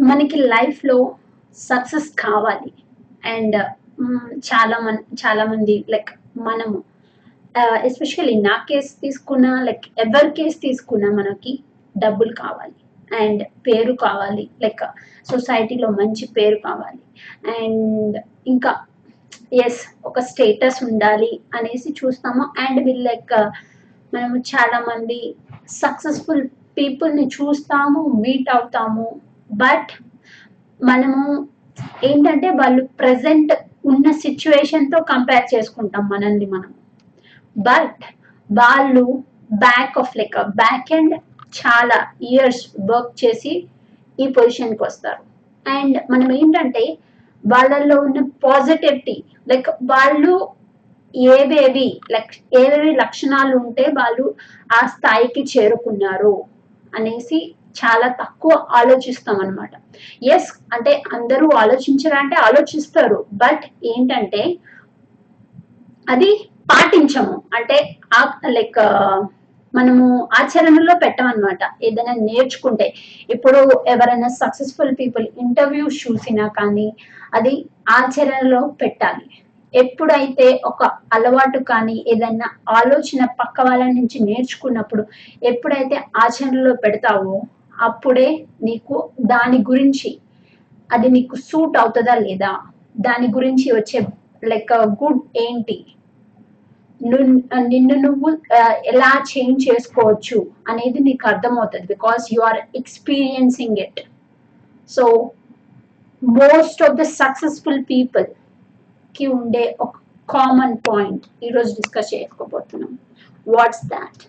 మనకి లైఫ్లో సక్సెస్ కావాలి. అండ్ చాలా మన్ చాలా మంది లైక్ మనము ఎస్పెషల్లీ నా కేసు తీసుకున్నా లైక్ ఎవరి కేసు తీసుకున్నా మనకి డబ్బులు కావాలి. అండ్ పేరు కావాలి. లైక్ సొసైటీలో మంచి పేరు కావాలి. అండ్ ఇంకా ఎస్ ఒక స్టేటస్ ఉండాలి అనేసి చూస్తాము. అండ్ వీళ్ళు లైక్ మనము చాలా మంది సక్సెస్ఫుల్ పీపుల్ని చూస్తాము మీట్ అవుతాము. బట్ మనము ఏంటంటే వాళ్ళు ప్రజెంట్ ఉన్న సిచ్యువేషన్తో కంపేర్ చేసుకుంటాం మనల్ని మనం. బట్ వాళ్ళు back off like back and చాలా ఇయర్స్ వర్క్ చేసి ఈ పొజిషన్కి వస్తారు. అండ్ మనం ఏంటంటే వాళ్ళల్లో ఉన్న పాజిటివిటీ లైక్ వాళ్ళు ఏవేవి లక్ష ఏవేవి లక్షణాలు ఉంటే వాళ్ళు ఆ స్థాయికి చేరుకున్నారు అనేసి చాలా తక్కువ ఆలోచిస్తాం అనమాట ఎస్ అంటే అందరూ ఆలోచించరంటే ఆలోచిస్తారు. బట్ ఏంటంటే అది పాటించము. అంటే లైక్ మనము ఆచరణలో పెట్టమన్నమాట ఏదైనా నేర్చుకుంటే. ఇప్పుడు ఎవరైనా సక్సెస్ఫుల్ పీపుల్ ఇంటర్వ్యూస్ చూసినా కానీ అది ఆచరణలో పెట్టాలి. ఎప్పుడైతే ఒక అలవాటు కానీ ఏదైనా ఆలోచన పక్క వాళ్ళ నుంచి నేర్చుకున్నప్పుడు ఎప్పుడైతే ఆచరణలో పెడతావో అప్పుడే నీకు దాని గురించి అది నీకు సూట్ అవుతుందా లేదా? దాని గురించి వచ్చే లైక్ గుడ్ uh, ఏంటి? Uh, నిన్ను నువ్వు uh, ఎలా చేంజ్ చేసుకోవచ్చు అనేది నీకు అర్థమవుతుంది because you are experiencing it so most of the successful పీపుల్కి ఉండే ఒక కామన్ పాయింట్ ఈరోజు డిస్కస్ చేసుకోబోతున్నాం వాట్స్ దాట్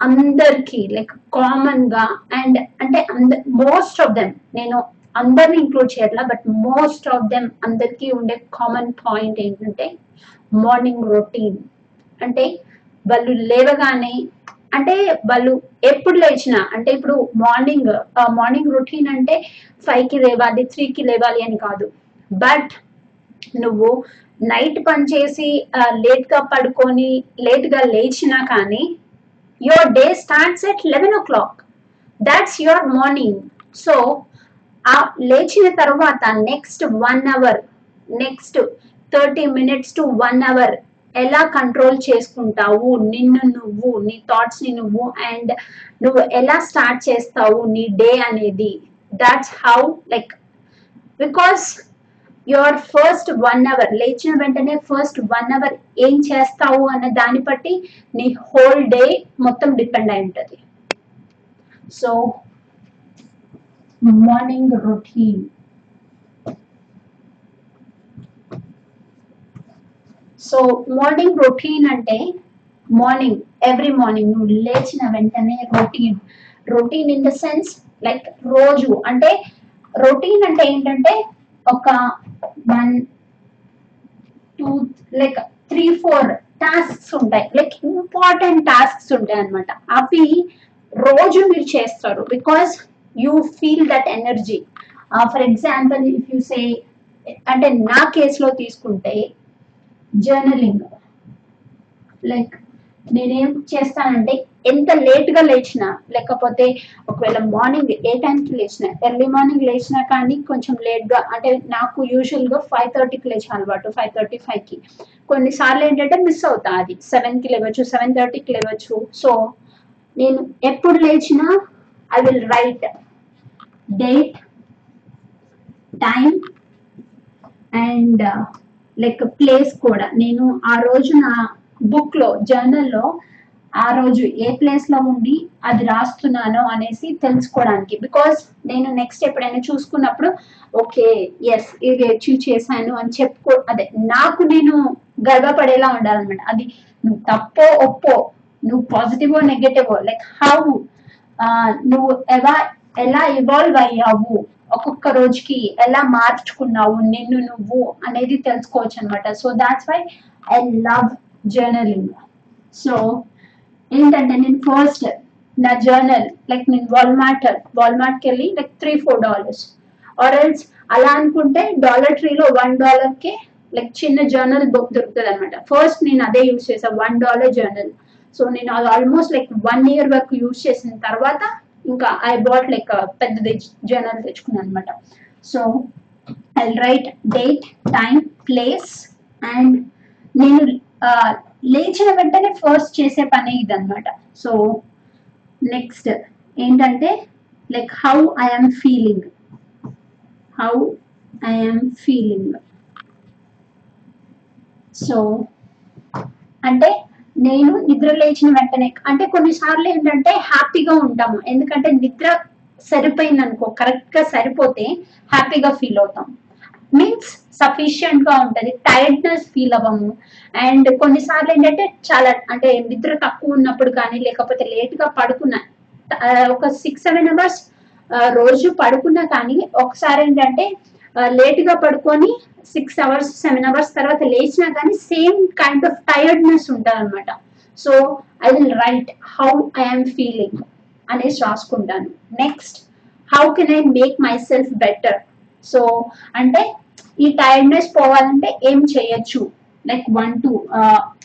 అందరికి లైక్ కామన్గా అండ్ అంటే అంద మోస్ట్ ఆఫ్ దెమ్ నేను అందరిని ఇంక్లూడ్ చేయాల బట్ మోస్ట్ ఆఫ్ దెమ్ అందరికీ ఉండే కామన్ పాయింట్ ఏంటంటే మార్నింగ్ రొటీన్ అంటే వాళ్ళు లేవగానే అంటే వాళ్ళు ఎప్పుడు లేచినా అంటే ఇప్పుడు మార్నింగ్ మార్నింగ్ రొటీన్ అంటే ఫైవ్కి లేవాలి త్రీకి లేవాలి అని కాదు. బట్ నువ్వు నైట్ పని చేసి పడుకొని లేట్గా లేచినా కానీ your day starts at eleven o'clock your morning. Morning so ఆ లేచిన తర్వాత next one hour next thirty minutes to one hour ఎలా కంట్రోల్ చేసుకుంటావు? నిన్ను నువ్వు నీ థాట్స్ని నువ్వు అండ్ నువ్వు ఎలా స్టార్ట్ చేస్తావు నీ డే అనేది? That's how like because your first one hour లేచిన వెంటనే ఫస్ట్ వన్ అవర్ ఏం చేస్తావు అనే దాన్ని బట్టి నీ హోల్ డే మొత్తం డిపెండ్ అయి ఉంటుంది. So morning routine so morning routine అంటే మార్నింగ్ ఎవ్రీ మార్నింగ్ నువ్వు లేచిన వెంటనే routine routine in the sense like రోజు. అంటే రొటీన్ అంటే ఏంటంటే ఒక one two like three four tasks ఉంటాయి. లైక్ ఇంపార్టెంట్ టాస్క్స్ ఉంటాయి అనమాట అవి రోజు మీరు చేస్తారు because you feel that energy for example if you say అంటే నా కేసులో తీసుకుంటే జర్నలింగ్ లైక్ నేనేం చేస్తానంటే ఎంత లేట్గా లేచినా లేకపోతే ఒకవేళ మార్నింగ్ ఏ టైంకి లేచినా ఎర్లీ మార్నింగ్ లేచినా కానీ కొంచెం లేట్గా అంటే నాకు యూజువల్గా ఫైవ్ థర్టీకి లేచిన అలవాటు ఫైవ్ థర్టీ ఫైవ్కి కొన్నిసార్లు ఏంటంటే మిస్ అవుతా అది. సెవెన్కి లేవచ్చు సెవెన్ థర్టీకి లేవచ్చు. సో నేను ఎప్పుడు లేచినా I will write date time and like place కూడా. నేను ఆ రోజు నా బుక్లో జర్నల్లో ఆ రోజు ఏ ప్లేస్లో ఉండి అది రాస్తున్నానో అనేసి తెలుసుకోవడానికి. బికాస్ నేను నెక్స్ట్ ఎప్పుడైనా చూసుకున్నప్పుడు ఓకే ఎస్ ఇది అచీవ్ చేశాను అని చెప్పుకో అదే నాకు నేను గర్వపడేలా ఉండాలన్నమాట. అది నువ్వు తప్పో ఒప్పో నువ్వు పాజిటివ్ నెగటివ్ లైక్ హౌ నువ్వు ఎలా ఎలా ఇవాల్వ్ అయ్యావు ఒక్కొక్క రోజుకి ఎలా మార్చుకున్నావు నిన్ను నువ్వు అనేది తెలుసుకోవచ్చు అనమాట so that's why I love journaling so ఏంటంటే నేను ఫస్ట్ నా జర్నల్ లైక్ నేను వాల్మార్ట్ వాల్మార్ట్కి వెళ్ళి like three four dollars or else అలా అనుకుంటే డాలర్ ట్రీలో వన్ డాలర్కే లైక్ చిన్న జర్నల్ బుక్ దొరుకుతుంది అనమాట ఫస్ట్ నేను అదే యూస్ చేసాను వన్ డాలర్ జర్నల్ సో నేను అది ఆల్మోస్ట్ లైక్ వన్ ఇయర్ వరకు యూస్ చేసిన తర్వాత ఇంకా ఐ బాట్ లైక్ పెద్ద జర్నల్ తెచ్చుకున్నాను అనమాట so I write date time place and నేను లేచిన వెంటనే ఫస్ట్ చేసే పని ఇదన్నమాట. సో నెక్స్ట్ ఏంటంటే like how I'm feeling how I'm feeling so అంటే నేను నిద్ర లేచిన వెంటనే అంటే కొన్నిసార్లు ఏంటంటే హ్యాపీగా ఉంటాము. ఎందుకంటే నిద్ర సరిపోయింది అనుకో కరెక్ట్గా సరిపోతే హ్యాపీగా ఫీల్ అవుతాం. మీన్స్ సఫిషియంట్గా ఉంటది. Tiredness feel అవ్వము. అండ్ కొన్నిసార్లు ఏంటంటే చాలా అంటే నిద్ర తక్కువ ఉన్నప్పుడు కానీ లేకపోతే లేట్గా పడుకున్న ఒక సిక్స్ సెవెన్ అవర్స్ రోజు పడుకున్నా కానీ ఒకసారి ఏంటంటే లేట్గా పడుకొని సిక్స్ అవర్స్ సెవెన్ అవర్స్ తర్వాత లేచినా కానీ సేమ్ కైండ్ ఆఫ్ టైర్డ్నెస్ ఉంటుంది అనమాట so I will write how I'm feeling అనేసి రాసుకుంటాను. Next how can I make myself better so అంటే ఈ టైర్డ్నెస్ పోవాలంటే ఏం చేయొచ్చు? Like one two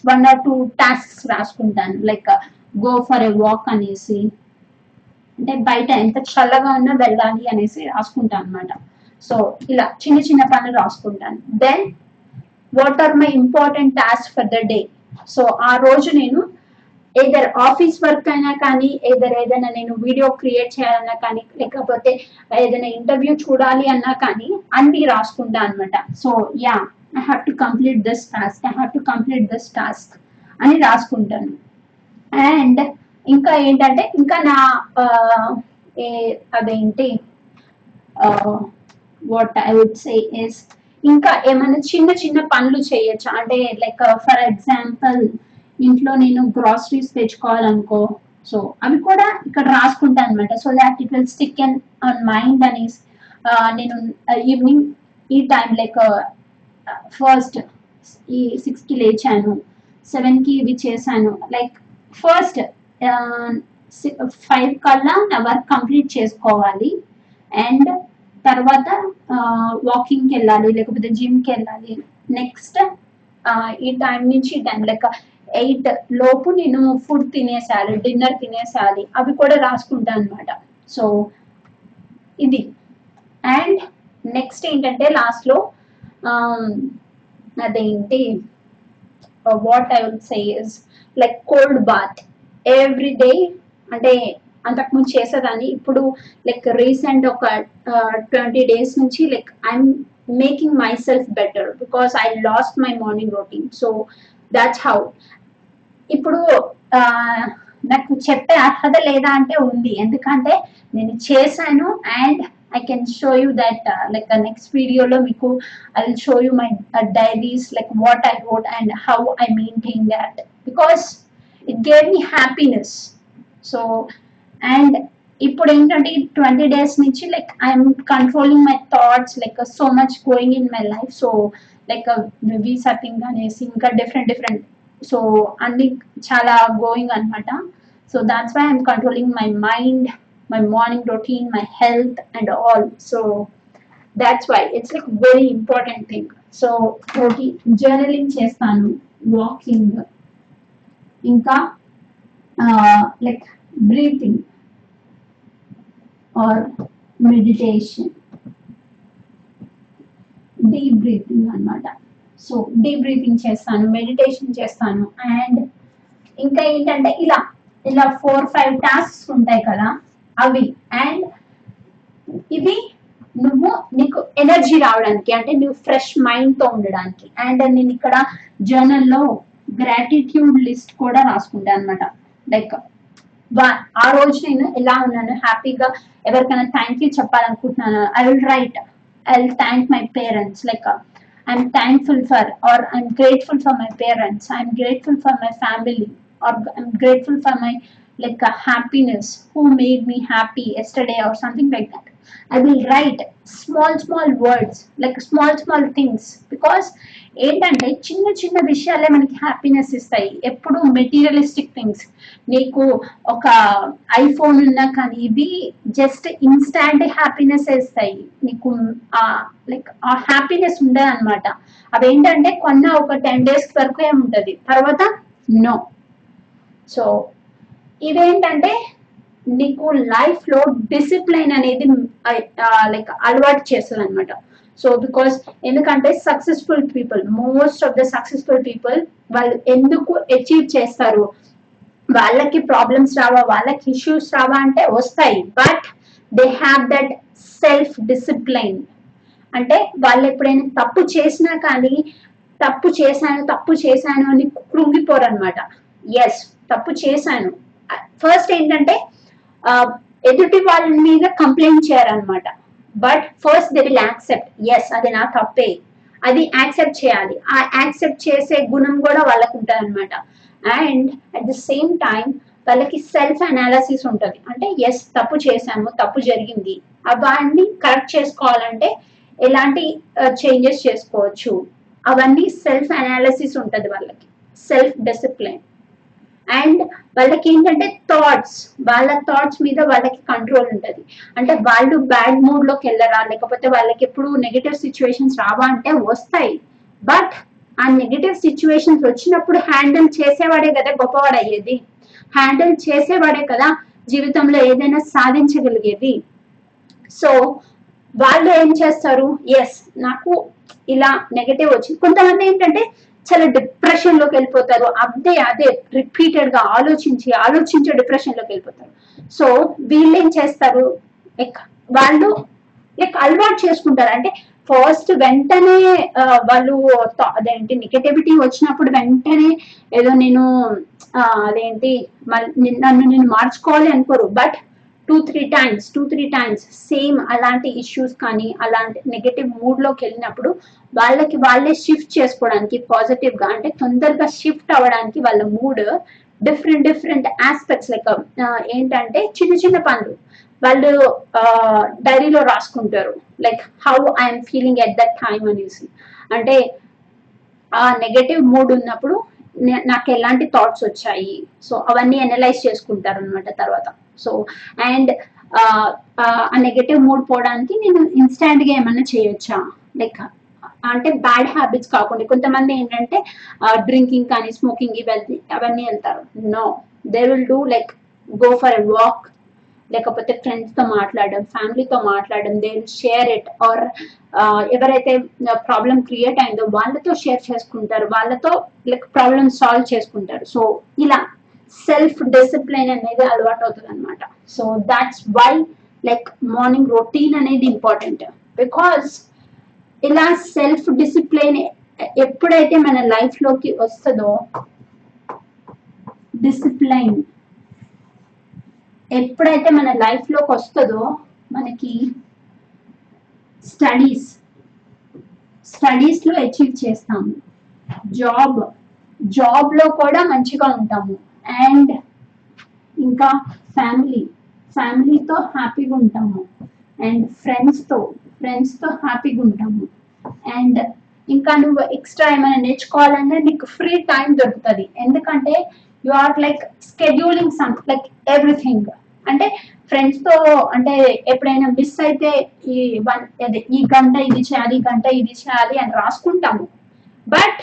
one or two tasks రాసుకుంటాను. Like go for a walk అనేసి. అంటే బయట ఎంత చల్లగా ఉన్నా వెళ్ళాలి అనేసి రాసుకుంటాను అనమాట సో ఇలా చిన్న చిన్న పనులు రాసుకుంటాను. Then what are my important task for the day so ఆ రోజు నేను ఏదర్ ఆఫీస్ వర్క్ అయినా కానీ ఏదర్ ఏదైనా నేను వీడియో క్రియేట్ చేయాలన్నా కానీ లేకపోతే ఏదైనా ఇంటర్వ్యూ చూడాలి అన్నా కానీ అన్ని రాసుకుంటా అనమాట so yeah I have to complete this task I have to complete this task అని రాసుకుంటాను. అండ్ ఇంకా ఏంటంటే ఇంకా నా అదేంటి what I would say is ఇంకా ఏమైనా చిన్న చిన్న పనులు చేయొచ్చు? అంటే లైక్ ఫర్ ఎగ్జాంపుల్ ఇంట్లో నేను గ్రాసరీస్ తెచ్చుకోవాలనుకో సో అవి కూడా ఇక్కడ రాసుకుంటాను అనమాట so that it will stick and on mind అనేసి నేను ఈవినింగ్ ఈ టైం లైక్ ఫస్ట్ ఈ సిక్స్కి లేచాను సెవెన్కి ఇవి చేశాను. లైక్ ఫస్ట్ ఫైవ్ కల్లా నా వర్క్ కంప్లీట్ చేసుకోవాలి. అండ్ తర్వాత వాకింగ్కి వెళ్ళాలి లేకపోతే జిమ్కి వెళ్ళాలి. నెక్స్ట్ ఈ టైం నుంచి టైం లైక్ ఎయిట్ లోపు నేను ఫుడ్ తినేసాలి డిన్నర్ తినేసాలి అవి కూడా రాసుకుంటాను అనమాట సో ఇది. అండ్ నెక్స్ట్ ఏంటంటే లాస్ట్లో అదేంటి what I will say is like cold bath every day అంటే అంతకుముందు చేసేదాన్ని. ఇప్పుడు లైక్ రీసెంట్ ఒక ట్వంటీ డేస్ నుంచి like I'm making myself better because I lost my morning routine so that's how ఇప్పుడు ఆ, నాకు చెప్పే అర్హత లేదా అంటే ఉంది. ఎందుకంటే నేను చేశాను and I can show you that like next వీడియోలో మీకు I will show you my diaries like what I wrote and how I maintain that. Because it gave me happiness. So and ఇప్పుడు ఏంటంటే ట్వంటీ డేస్ నుంచి like I'm controlling my thoughts like so much going in my life. So like we sorting అనేసి ఇంకా different different so అన్ని చాలా going అనమాట so that's why I'm controlling my mind my morning routine my health and all so that's why it's like very important thing so ఒకటి journaling చేస్తాను walking ఇంకా like breathing or meditation deep breathing అన్నమాట. So deep breathing చేస్తాను meditation చేస్తాను. And ఇంకా ఏంటంటే ఇలా ఇలా ఫోర్ ఫైవ్ టాస్క్స్ ఉంటాయి కదా అవి. అండ్ ఇవి నువ్వు నీకు ఎనర్జీ రావడానికి అంటే నువ్వు ఫ్రెష్ మైండ్తో ఉండడానికి. అండ్ నేను ఇక్కడ జర్నల్లో గ్రాటిట్యూడ్ లిస్ట్ కూడా రాసుకుంటాను అనమాట లైక్ ఆ రోజు నేను ఎలా ఉన్నాను హ్యాపీగా ఎవరికైనా థ్యాంక్ యూ చెప్పాలనుకుంటున్నాను I will write I will thank my parents like I'm thankful for or I'm grateful for my parents. I'm grateful for my family or I'm grateful for my like happiness who made me happy yesterday or something like that. I will write small small words like small small things. Because ఏంటంటే చిన్న చిన్న విషయాలే మనకి happiness ఇస్తాయి. ఎప్పుడు materialistic things నీకు ఒక iPhone ఉన్నా కానీ ఇవి జస్ట్ ఇన్స్టాంట్ హ్యాపీనెస్ ఇస్తాయి. నీకు ఆ లైక్ ఆ హ్యాపీనెస్ ఉండదు అనమాట అవేంటంటే కొన్న ఒక టెన్ డేస్ వరకు ఏముంటది? తర్వాత నో సో ఇదేంటంటే నీకు లైఫ్లో డిసిప్లైన్ అనేది లైక్ అలవాటు చేస్తుంది అనమాట సో బికాస్ ఎందుకంటే successful people most of the successful people వాళ్ళు ఎందుకు అచీవ్ చేస్తారు? వాళ్ళకి ప్రాబ్లమ్స్ రావా? వాళ్ళకి ఇష్యూస్ రావా అంటే వస్తాయి. But they have that self discipline అంటే వాళ్ళు ఎప్పుడైనా తప్పు చేసినా కానీ తప్పు చేశాను తప్పు చేశాను అని కృంగిపోరు అనమాట ఎస్ తప్పు చేశాను. ఫస్ట్ ఏంటంటే ఎదుటి వాళ్ళ మీద కంప్లైంట్ చేయాలన్నమాట. But first they will accept yes అది నా తప్పే. అది యాక్సెప్ట్ చేయాలి. ఆ యాక్సెప్ట్ చేసే గుణం కూడా వాళ్ళకు ఉంటుంది అనమాట and at the same time వాళ్ళకి సెల్ఫ్ అనాలసిస్ ఉంటుంది. అంటే ఎస్ తప్పు చేశాము తప్పు జరిగింది. అవన్నీ కరెక్ట్ చేసుకోవాలంటే ఎలాంటి చేంజెస్ చేసుకోవచ్చు. అవన్నీ సెల్ఫ్ అనాలసిస్ ఉంటుంది వాళ్ళకి. సెల్ఫ్ డిసిప్లిన్ అండ్ వాళ్ళకి ఏంటంటే థాట్స్ వాళ్ళ థాట్స్ మీద వాళ్ళకి కంట్రోల్ ఉంటుంది. అంటే వాళ్ళు బ్యాడ్ మూడ్లోకి వెళ్ళరా లేకపోతే వాళ్ళకి ఎప్పుడు నెగటివ్ సిచ్యువేషన్స్ రావా అంటే వస్తాయి. బట్ ఆ నెగిటివ్ సిచ్యువేషన్స్ వచ్చినప్పుడు హ్యాండిల్ చేసేవాడే కదా గొప్పవాడు అయ్యేది. హ్యాండిల్ చేసేవాడే కదా జీవితంలో ఏదైనా సాధించగలిగేది. సో వాళ్ళు ఏం చేస్తారు? ఎస్ నాకు ఇలా నెగటివ్ వచ్చింది. కొంతమంది ఏంటంటే చాలా డిప్రెషన్లోకి వెళ్ళిపోతారు. అదే అదే రిపీటెడ్గా ఆలోచించి ఆలోచించే డిప్రెషన్లోకి వెళ్ళిపోతారు. సో వీళ్ళు ఏం చేస్తారు? లైక్ వాళ్ళు లైక్ అలవాటు చేసుకుంటారు. అంటే ఫస్ట్ వెంటనే వాళ్ళు అదేంటి నెగటివిటీ వచ్చినప్పుడు వెంటనే ఏదో నేను అదేంటి నన్ను నేను మార్చుకోవాలి అనుకోరు. But two three times two three times same అలాంటి ఇష్యూస్ కానీ అలాంటి నెగటివ్ మూడ్లోకి వెళ్ళినప్పుడు వాళ్ళకి వాళ్ళే షిఫ్ట్ చేసుకోవడానికి పాజిటివ్గా అంటే తొందరగా షిఫ్ట్ అవ్వడానికి వాళ్ళ mood different different aspects like ఏంటంటే చిన్న చిన్న పనులు. వాళ్ళు uh, డైరీలో రాసుకుంటారు. Like how I'm feeling at that time అనేసి అంటే ఆ నెగటివ్ మూడ్ ఉన్నప్పుడు నాకు ఎలాంటి థాట్స్ వచ్చాయి. సో అవన్నీ అనలైజ్ చేసుకుంటారు అనమాట తర్వాత. సో అండ్ ఆ నెగటివ్ మూడ్ పోవడానికి నేను ఇన్స్టాంట్గా ఏమైనా చేయొచ్చా? లైక్ అంటే బ్యాడ్ హ్యాబిట్స్ కాకుండా కొంతమంది ఏంటంటే డ్రింకింగ్ కానీ స్మోకింగ్ ఇవన్నీ అవన్నీ వెళ్తారు no they will do like go for a walk లేకపోతే ఫ్రెండ్స్తో మాట్లాడడం ఫ్యామిలీతో మాట్లాడడం దే షేర్ ఇట్ ఆర్ ఎవరైతే ప్రాబ్లం క్రియేట్ అయిందో వాళ్ళతో షేర్ చేసుకుంటారు. వాళ్ళతో లైక్ ప్రాబ్లమ్ సాల్వ్ చేసుకుంటారు. సో ఇలా సెల్ఫ్ డిసిప్లిన్ అనేది అలవాటు అవుతుంది అనమాట so that's why like morning routine అనేది ఇంపార్టెంట్ బికాస్ ఇలా సెల్ఫ్ డిసిప్లిన్ ఎప్పుడైతే మన లైఫ్లోకి వస్తుందో డిసిప్లైన్ ఎప్పుడైతే మన లైఫ్లోకి వస్తుందో మనకి స్టడీస్ స్టడీస్లో అచీవ్ చేస్తాము. జాబ్ జాబ్లో కూడా మంచిగా ఉంటాము. అండ్ ఇంకా ఫ్యామిలీ ఫ్యామిలీతో హ్యాపీగా ఉంటాము. అండ్ ఫ్రెండ్స్తో ఫ్రెండ్స్తో హ్యాపీగా ఉంటాము. అండ్ ఇంకా నువ్వు ఎక్స్ట్రా ఏమైనా నేర్చుకోవాలంటే నీకు ఫ్రీ టైం దొరుకుతుంది. ఎందుకంటే you are like scheduling some like everything అంటే ఫ్రెండ్స్తో అంటే ఎప్పుడైనా మిస్ అయితే ఈ వన్ అదే ఈ గంట ఇది చేయాలి ఈ గంట ఇది చేయాలి అని రాసుకుంటాము. బట్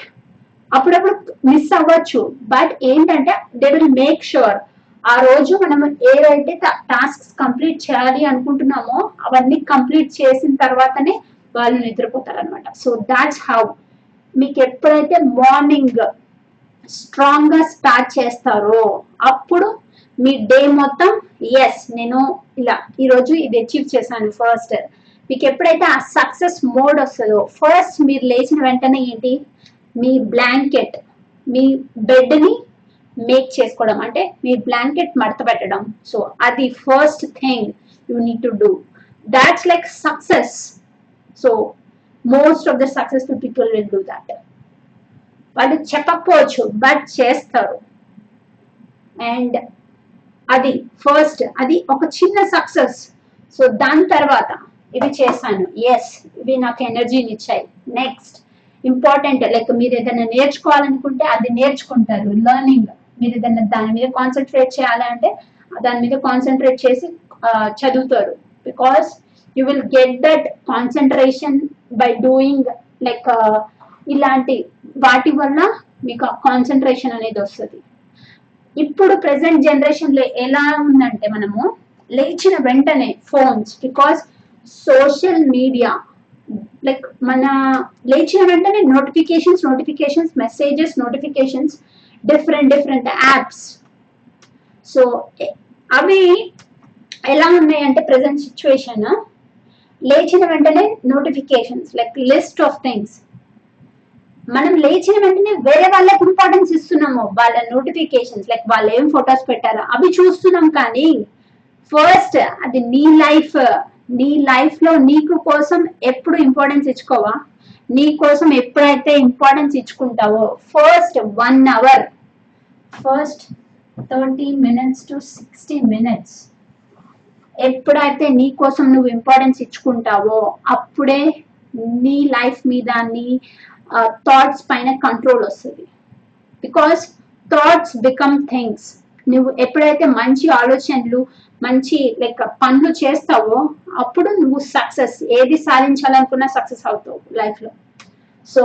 అప్పుడప్పుడు మిస్ అవ్వచ్చు. బట్ ఏంటంటే దే విల్ మేక్ షూర్ ఆ రోజు మనం ఏదైతే టాస్క్స్ కంప్లీట్ చేయాలి అనుకుంటున్నామో అవన్నీ కంప్లీట్ చేసిన తర్వాతనే వాళ్ళు నిద్రపోతారు అనమాట సో దాట్స్ హౌ మీకు ఎప్పుడైతే మార్నింగ్ స్ట్రాంగ్గా స్టార్ట్ చేస్తారో అప్పుడు మీ డే మొత్తం ఎస్ నేను ఇలా ఈరోజు ఇది అచీవ్ చేశాను ఫస్ట్ మీకు ఎప్పుడైతే ఆ సక్సెస్ మోడ్ వస్తుందో ఫస్ట్ మీరు లేచిన వెంటనే ఏంటి? మీ బ్లాంకెట్ మీ బెడ్ని మేక్ చేసుకోవడం. అంటే మీ బ్లాంకెట్ మడత పెట్టడం. సో అది first thing you need to do that's like success so most of the successful people will do that వాళ్ళు చెప్పకపోవచ్చు బట్ చేస్తారు. అండ్ అది ఫస్ట్ అది ఒక చిన్న సక్సెస్ సో దాని తర్వాత ఇవి చేశాను. ఎస్ ఇవి నాకు ఎనర్జీని ఇచ్చాయి. నెక్స్ట్ ఇంపార్టెంట్ లైక్ మీరు ఏదైనా నేర్చుకోవాలనుకుంటే అది నేర్చుకుంటారు. లెర్నింగ్ మీరు ఏదైనా దాని మీద కాన్సన్ట్రేట్ చేయాలంటే దాని మీద కాన్సన్ట్రేట్ చేసి చదువుతారు. Because you will get that concentration by doing like ఇలాంటి వాటి వల్ల మీకు కాన్సన్ట్రేషన్ అనేది వస్తుంది. ఇప్పుడు ప్రెసెంట్ జనరేషన్లో ఎలా ఉందంటే మనము లేచిన వెంటనే phones because social media like మన లేచిన వెంటనే notifications notifications messages notifications different different apps so అవి ఎలా ఉన్నాయంటే ప్రజెంట్ ప్రెసెంట్ సిచ్యువేషన్ లేచిన వెంటనే notifications like list of things మనం లేచిన వెంటనే వేరే వాళ్ళకి ఇంపార్టెన్స్ ఇస్తున్నాము. వాళ్ళ నోటిఫికేషన్స్ లైక్ వాళ్ళు ఏం ఫొటోస్ పెట్టారో అవి చూస్తున్నాం కానీ ఫస్ట్ అది నీ లైఫ్ నీ లైఫ్లో నీకు కోసం ఎప్పుడు ఇంపార్టెన్స్ ఇచ్చుకోవా? నీ కోసం ఎప్పుడైతే importance ఇచ్చుకుంటావో first one hour first thirty minutes to sixty minutes ఎప్పుడైతే నీ కోసం నువ్వు ఇంపార్టెన్స్ ఇచ్చుకుంటావో అప్పుడే నీ లైఫ్ మీద నీ థాట్స్ పైన కంట్రోల్ వస్తుంది. బికాస్ థాట్స్ బికమ్ థింగ్స్ నువ్వు ఎప్పుడైతే మంచి ఆలోచనలు మంచి లైక్ పనులు చేస్తావో అప్పుడు నువ్వు సక్సెస్ ఏది సాధించాలనుకున్నా సక్సెస్ అవుతావు లైఫ్లో సో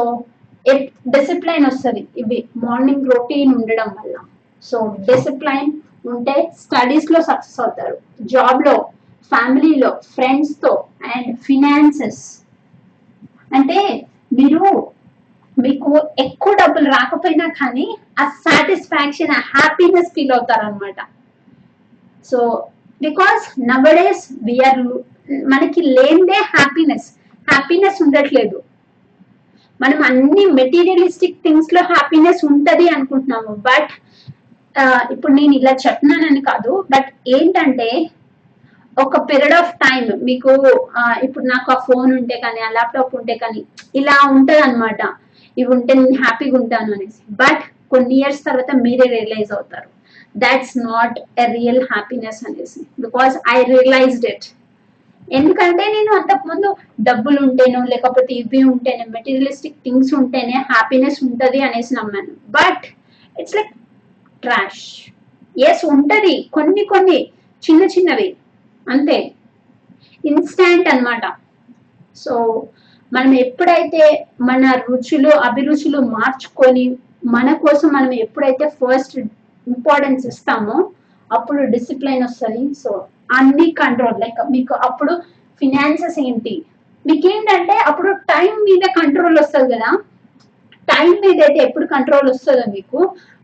డిసిప్లైన్ వస్తుంది ఇవి మార్నింగ్ రొటీన్ ఉండడం వల్ల. సో డిసిప్లైన్ ఉంటే స్టడీస్లో సక్సెస్ అవుతారు. జాబ్లో ఫ్యామిలీలో ఫ్రెండ్స్తో అండ్ ఫినాన్సెస్ అంటే మీరు మీకు ఎక్కువ డబ్బులు రాకపోయినా కానీ ఆ సాటిస్ఫాక్షన్ ఆ హ్యాపీనెస్ ఫీల్ అవుతారు అనమాట సో బికాస్ నవడేస్ వీఆర్ మనకి లేనిదే హ్యాపీనెస్ హ్యాపీనెస్ ఉండట్లేదు. మనం అన్ని మెటీరియలిస్టిక్ థింగ్స్లో హ్యాపీనెస్ ఉంటది అనుకుంటున్నాము. బట్ ఇప్పుడు నేను ఇలా చెప్తున్నానని కాదు. బట్ ఏంటంటే ఒక పీరియడ్ ఆఫ్ టైం మీకు ఇప్పుడు నాకు ఆ ఫోన్ ఉంటే కానీ ఆ ల్యాప్టాప్ ఉంటే కానీ ఇలా ఉంటది అనమాట ఇవి ఉంటే నేను హ్యాపీగా ఉంటాను అనేసి. బట్ కొన్ని ఇయర్స్ తర్వాత మీరే రియలైజ్ అవుతారు. That's not a real happiness అనేసి. బికాస్ ఐ రియలైజ్డ్ ఇట్ ఎందుకంటే నేను అంతకుముందు డబ్బులు ఉంటేనో లేకపోతే ఇవి ఉంటేనే మెటీరియలిస్టిక్ థింగ్స్ ఉంటేనే హ్యాపీనెస్ ఉంటది అనేసి నమ్మాను. But it's like trash yes ఉంటుంది. కొన్ని కొన్ని చిన్న చిన్నవి. అంతే. ఇన్స్టాంట్ అన్నమాట. సో మనం ఎప్పుడైతే మన రుచులు అభిరుచులు మార్చుకొని మన కోసం మనం ఎప్పుడైతే ఫస్ట్ ఇంపార్టెన్స్ ఇస్తామో అప్పుడు డిసిప్లైన్ వస్తుంది. సో అన్ని కంట్రోల్ లైక్ మీకు అప్పుడు ఫినాన్సెస్ ఏంటి? మీకు ఏంటంటే అప్పుడు టైం మీద కంట్రోల్ వస్తుంది కదా. టైం మీద అయితే ఎప్పుడు కంట్రోల్ వస్తుందో మీకు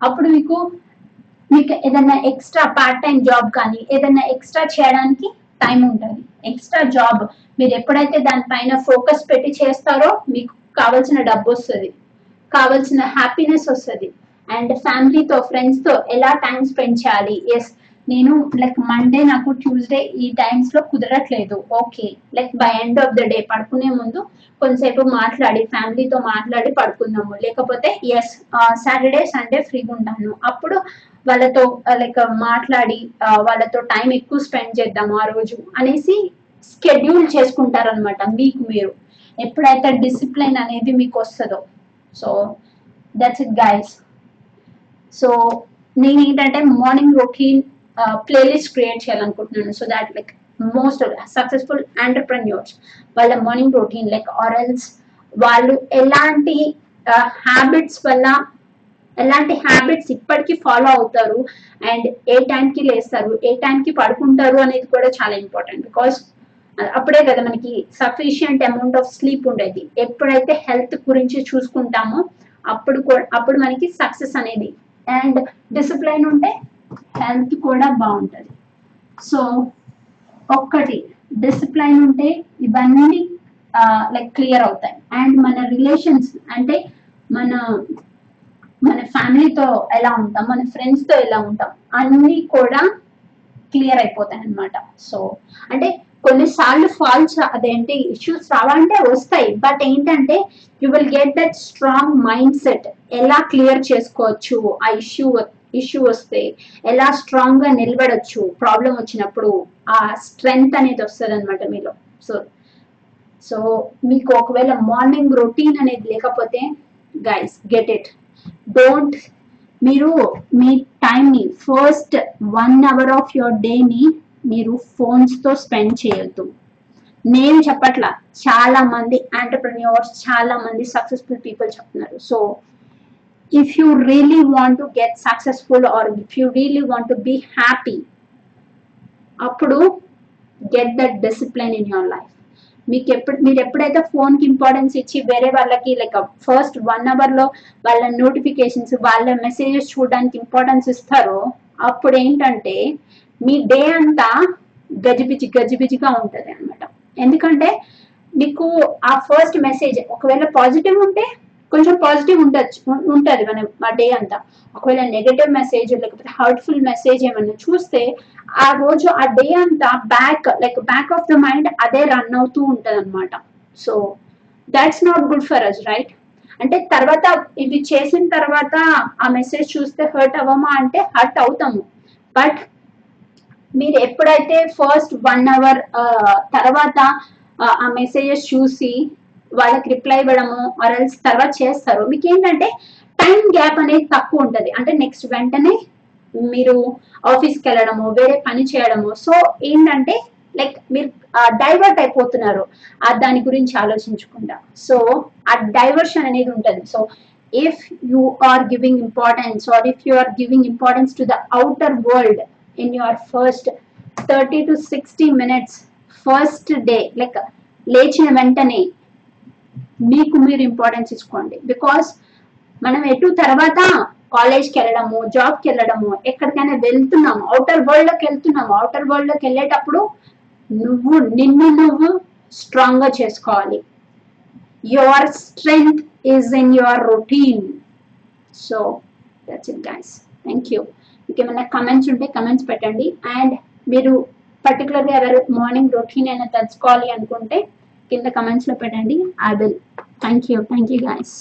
అప్పుడు మీకు మీకు ఏదైనా ఎక్స్ట్రా పార్ట్ టైం జాబ్ కానీ ఏదైనా ఎక్స్ట్రా చేయడానికి టైం ఉంటుంది. ఎక్స్ట్రా జాబ్ మీరు ఎప్పుడైతే దానిపైన ఫోకస్ పెట్టి చేస్తారో మీకు కావాల్సిన డబ్బు వస్తుంది. కావాల్సిన హ్యాపీనెస్ వస్తుంది. అండ్ ఫ్యామిలీతో ఫ్రెండ్స్తో ఎలా టైం స్పెండ్ చేయాలి? ఎస్ నేను లైక్ మండే నాకు ట్యూస్డే ఈ టైమ్స్లో కుదరట్లేదు. Okay like by end of the day పడుకునే ముందు కొంతసేపు మాట్లాడి ఫ్యామిలీతో మాట్లాడి పడుకుందాము. లేకపోతే ఎస్ సాటర్డే సండే ఫ్రీగా ఉంటాను. అప్పుడు వాళ్ళతో లైక్ మాట్లాడి వాళ్ళతో టైం ఎక్కువ స్పెండ్ చేద్దాము ఆ రోజు అనేసి స్కెడ్యూల్ చేసుకుంటారనమాట మీకు మీరు. ఎప్పుడైతే డిసిప్లిన్ అనేది మీకు వస్తుందో. So that's it guys so నేను ఏంటంటే మార్నింగ్ రొటీన్ ప్లేలిస్ట్ క్రియేట్ చేయాలనుకుంటున్నాను. So that like most successful entrepreneurs వాళ్ళ మార్నింగ్ రొటీన్ లైక్ ఆరల్స్ వాళ్ళు ఎలాంటి హ్యాబిట్స్ వల్ల ఎలాంటి హ్యాబిట్స్ ఇప్పటికీ ఫాలో అవుతారు. అండ్ ఏ టైంకి లేస్తారు ఏ టైంకి పడుకుంటారు అనేది కూడా చాలా ఇంపార్టెంట్ బికాస్ అప్పుడే కదా మనకి సఫిషియంట్ అమౌంట్ ఆఫ్ స్లీప్ ఉండేది. ఎప్పుడైతే హెల్త్ గురించి చూసుకుంటామో అప్పుడు అప్పుడు మనకి సక్సెస్ అనేది. అండ్ డిసిప్లైన్ ఉంటే హెల్త్ కూడా బాగుంటుంది. సో ఒక్కటి డిసిప్లైన్ ఉంటే ఇవన్నీ లైక్ క్లియర్ అవుతాయి. అండ్ మన రిలేషన్స్ అంటే మన మన ఫ్యామిలీతో ఎలా ఉంటాం మన ఫ్రెండ్స్తో ఎలా ఉంటాం అన్నీ కూడా క్లియర్ అయిపోతాయి అన్నమాట. సో అంటే కొన్నిసార్లు ఫాల్స్ అదేంటి ఇష్యూస్ రావాలంటే వస్తాయి. బట్ ఏంటంటే you will get that strong mindset ఎలా క్లియర్ చేసుకోవచ్చు ఆ ఇష్యూ ఇష్యూ వస్తే? ఎలా స్ట్రాంగ్గా నిలబడొచ్చు? ప్రాబ్లం వచ్చినప్పుడు ఆ స్ట్రెంగ్త్ అనేది వస్తుంది అనమాట మీలో. సో సో మీకు ఒకవేళ మార్నింగ్ రొటీన్ అనేది లేకపోతే గైస్ గెట్ ఇట్ డోంట్ మీరు మీ టైంని first one hour of your డేని మీరు ఫోన్స్తో తో స్పెండ్ చేయొద్దు. నేను చెప్పట్లా చాలా మంది ఆంటర్ప్రెన్యూర్స్ చాలా మంది సక్సెస్ఫుల్ పీపుల్ చెప్తున్నారు. So if you really want to get successful or if you really want to be అప్పుడు get that discipline in your life మీకు ఎప్పుడు మీరు ఎప్పుడైతే ఫోన్కి ఇంపార్టెన్స్ ఇచ్చి వేరే వాళ్ళకి లైక్ ఫస్ట్ వన్ అవర్లో వాళ్ళ నోటిఫికేషన్స్ వాళ్ళ మెసేజెస్ చూడడానికి ఇంపార్టెన్స్ ఇస్తారో అప్పుడు ఏంటంటే మీ డే అంతా గజిబిజి గజిబిజిగా ఉంటుంది అనమాట ఎందుకంటే మీకు ఆ ఫస్ట్ మెసేజ్ ఒకవేళ పాజిటివ్ ఉంటే కొంచెం పాజిటివ్ ఉండొచ్చు ఉంటుంది మనం ఆ డే అంతా. ఒకవేళ నెగటివ్ మెసేజ్ లేకపోతే హర్ట్ఫుల్ మెసేజ్ ఏమైనా చూస్తే ఆ రోజు ఆ డే అంతా back like back of the mind అదే రన్ అవుతూ ఉంటుంది అనమాట so that's not good for us right అంటే తర్వాత ఇది చేసిన తర్వాత ఆ మెసేజ్ చూస్తే హర్ట్ అవ్వమా అంటే హర్ట్ అవుతాము. బట్ మీరు ఎప్పుడైతే ఫస్ట్ వన్ అవర్ తర్వాత ఆ, మెసేజెస్ చూసి వాళ్ళకి రిప్లై ఇవ్వడము ఆర్ఎల్స్ తర్వాత చేస్తారు మీకు ఏంటంటే టైం గ్యాప్ అనేది తక్కువ ఉంటుంది. అంటే నెక్స్ట్ వెంటనే మీరు ఆఫీస్కి వెళ్ళడము వేరే పని చేయడము. సో ఏంటంటే లైక్ మీరు డైవర్ట్ అయిపోతున్నారు. ఆ దాని గురించి ఆలోచించకుండా సో ఆ డైవర్షన్ అనేది ఉంటుంది. So if you are giving importance or if you are giving importance to the outer world in your first thirty to sixty minutes first day like లేచిన వెంటనే మీకు మీరు ఇంపార్టెన్స్ ఇచ్చుకోండి. బికాస్ మనం ఎటు తర్వాత కాలేజ్కి వెళ్ళడము జాబ్కి వెళ్ళడము ఎక్కడికైనా వెళ్తున్నాము అవుటర్ వరల్డ్లోకి వెళ్తున్నాము అవుటర్ వరల్డ్లోకి వెళ్ళేటప్పుడు నువ్వు నిన్ను నువ్వు స్ట్రాంగ్గా చేసుకోవాలి. Your strength is in your routine so that's it guys thank you మీకు ఏమైనా కమెంట్స్ ఉంటే కమెంట్స్ పెట్టండి. అండ్ మీరు పర్టికులర్గా ఎవరు మార్నింగ్ రొటీన్ అయినా తెలుసుకోవాలి అనుకుంటే కింద కమెంట్స్లో పెట్టండి. I will thank you thank you guys